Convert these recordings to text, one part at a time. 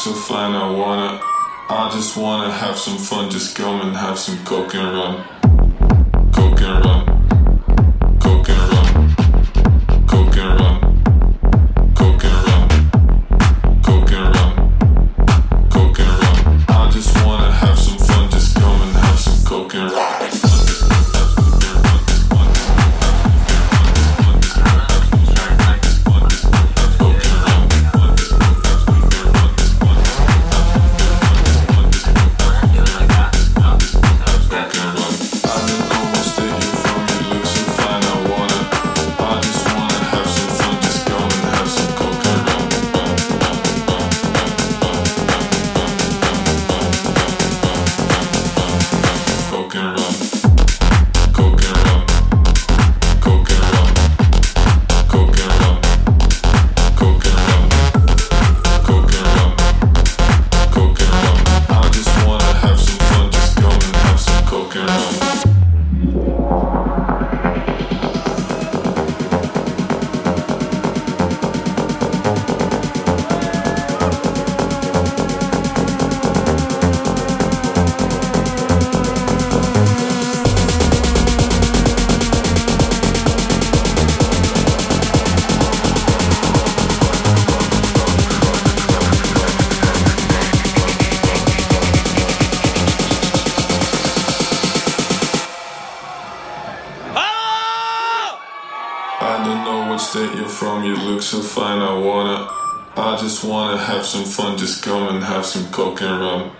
some fun. I wanna, I just wanna have some fun, just come and have some coke and run. some fun, just come and have some coke and rum.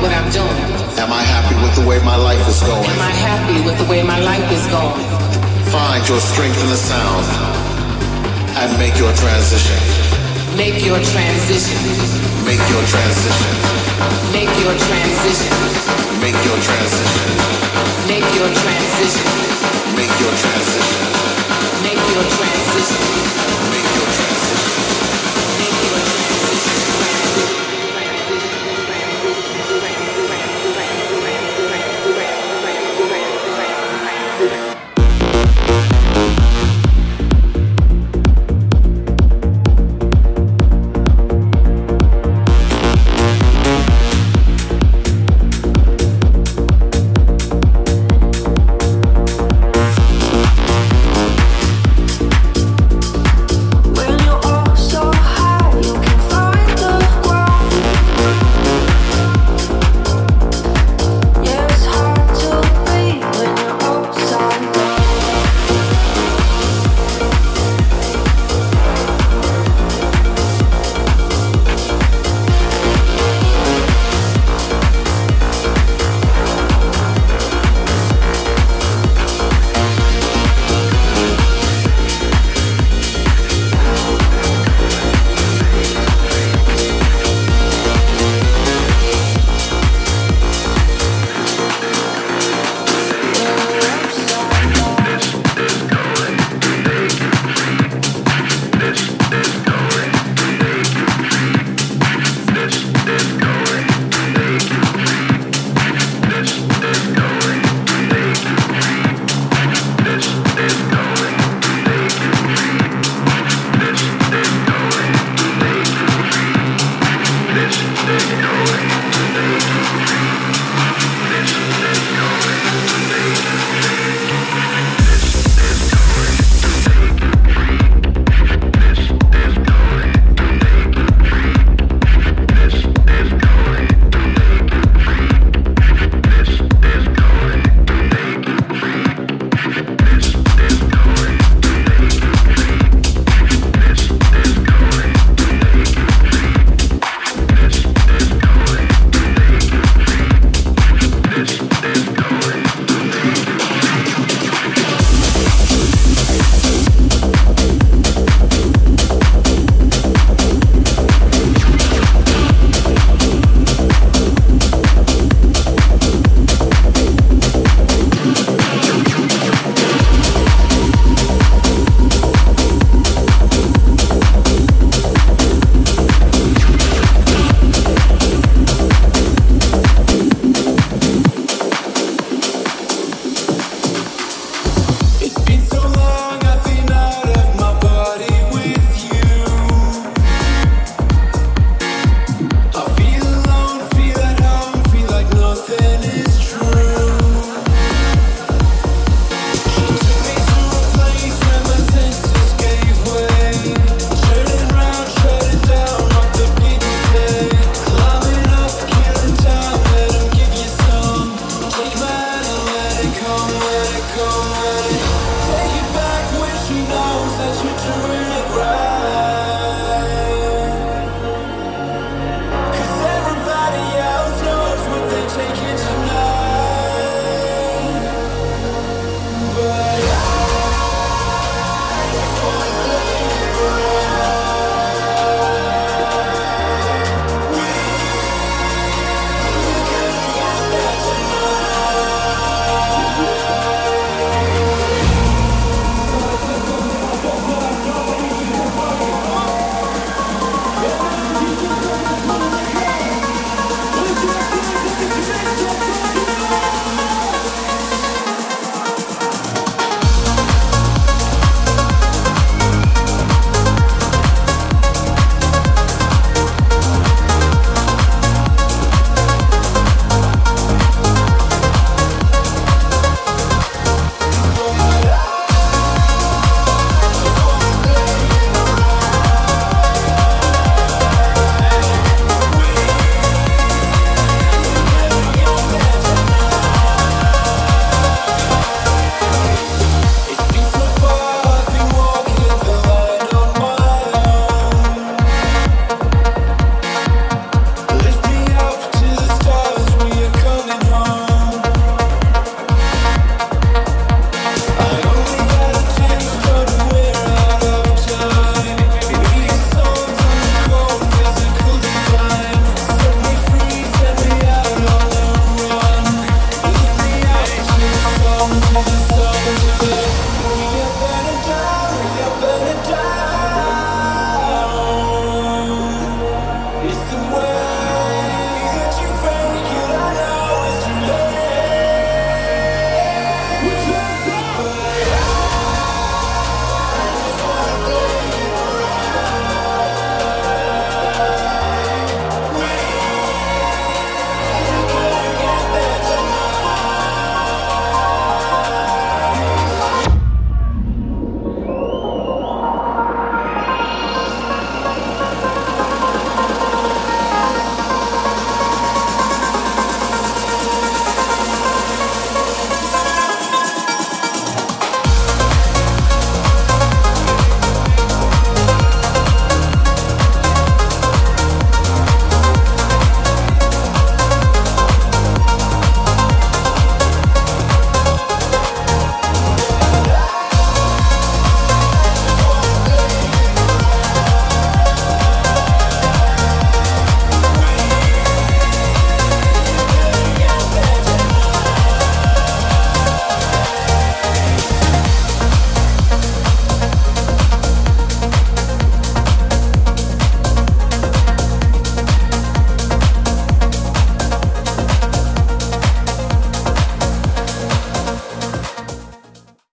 what I'm doing? Am I happy with the way my life is going? Am I happy with the way my life is going? Find your strength in the sound and make your transition. Make your transition. Make your transition. Make your transition. Make your transition. Make your transition. Make your transition. Make your transition.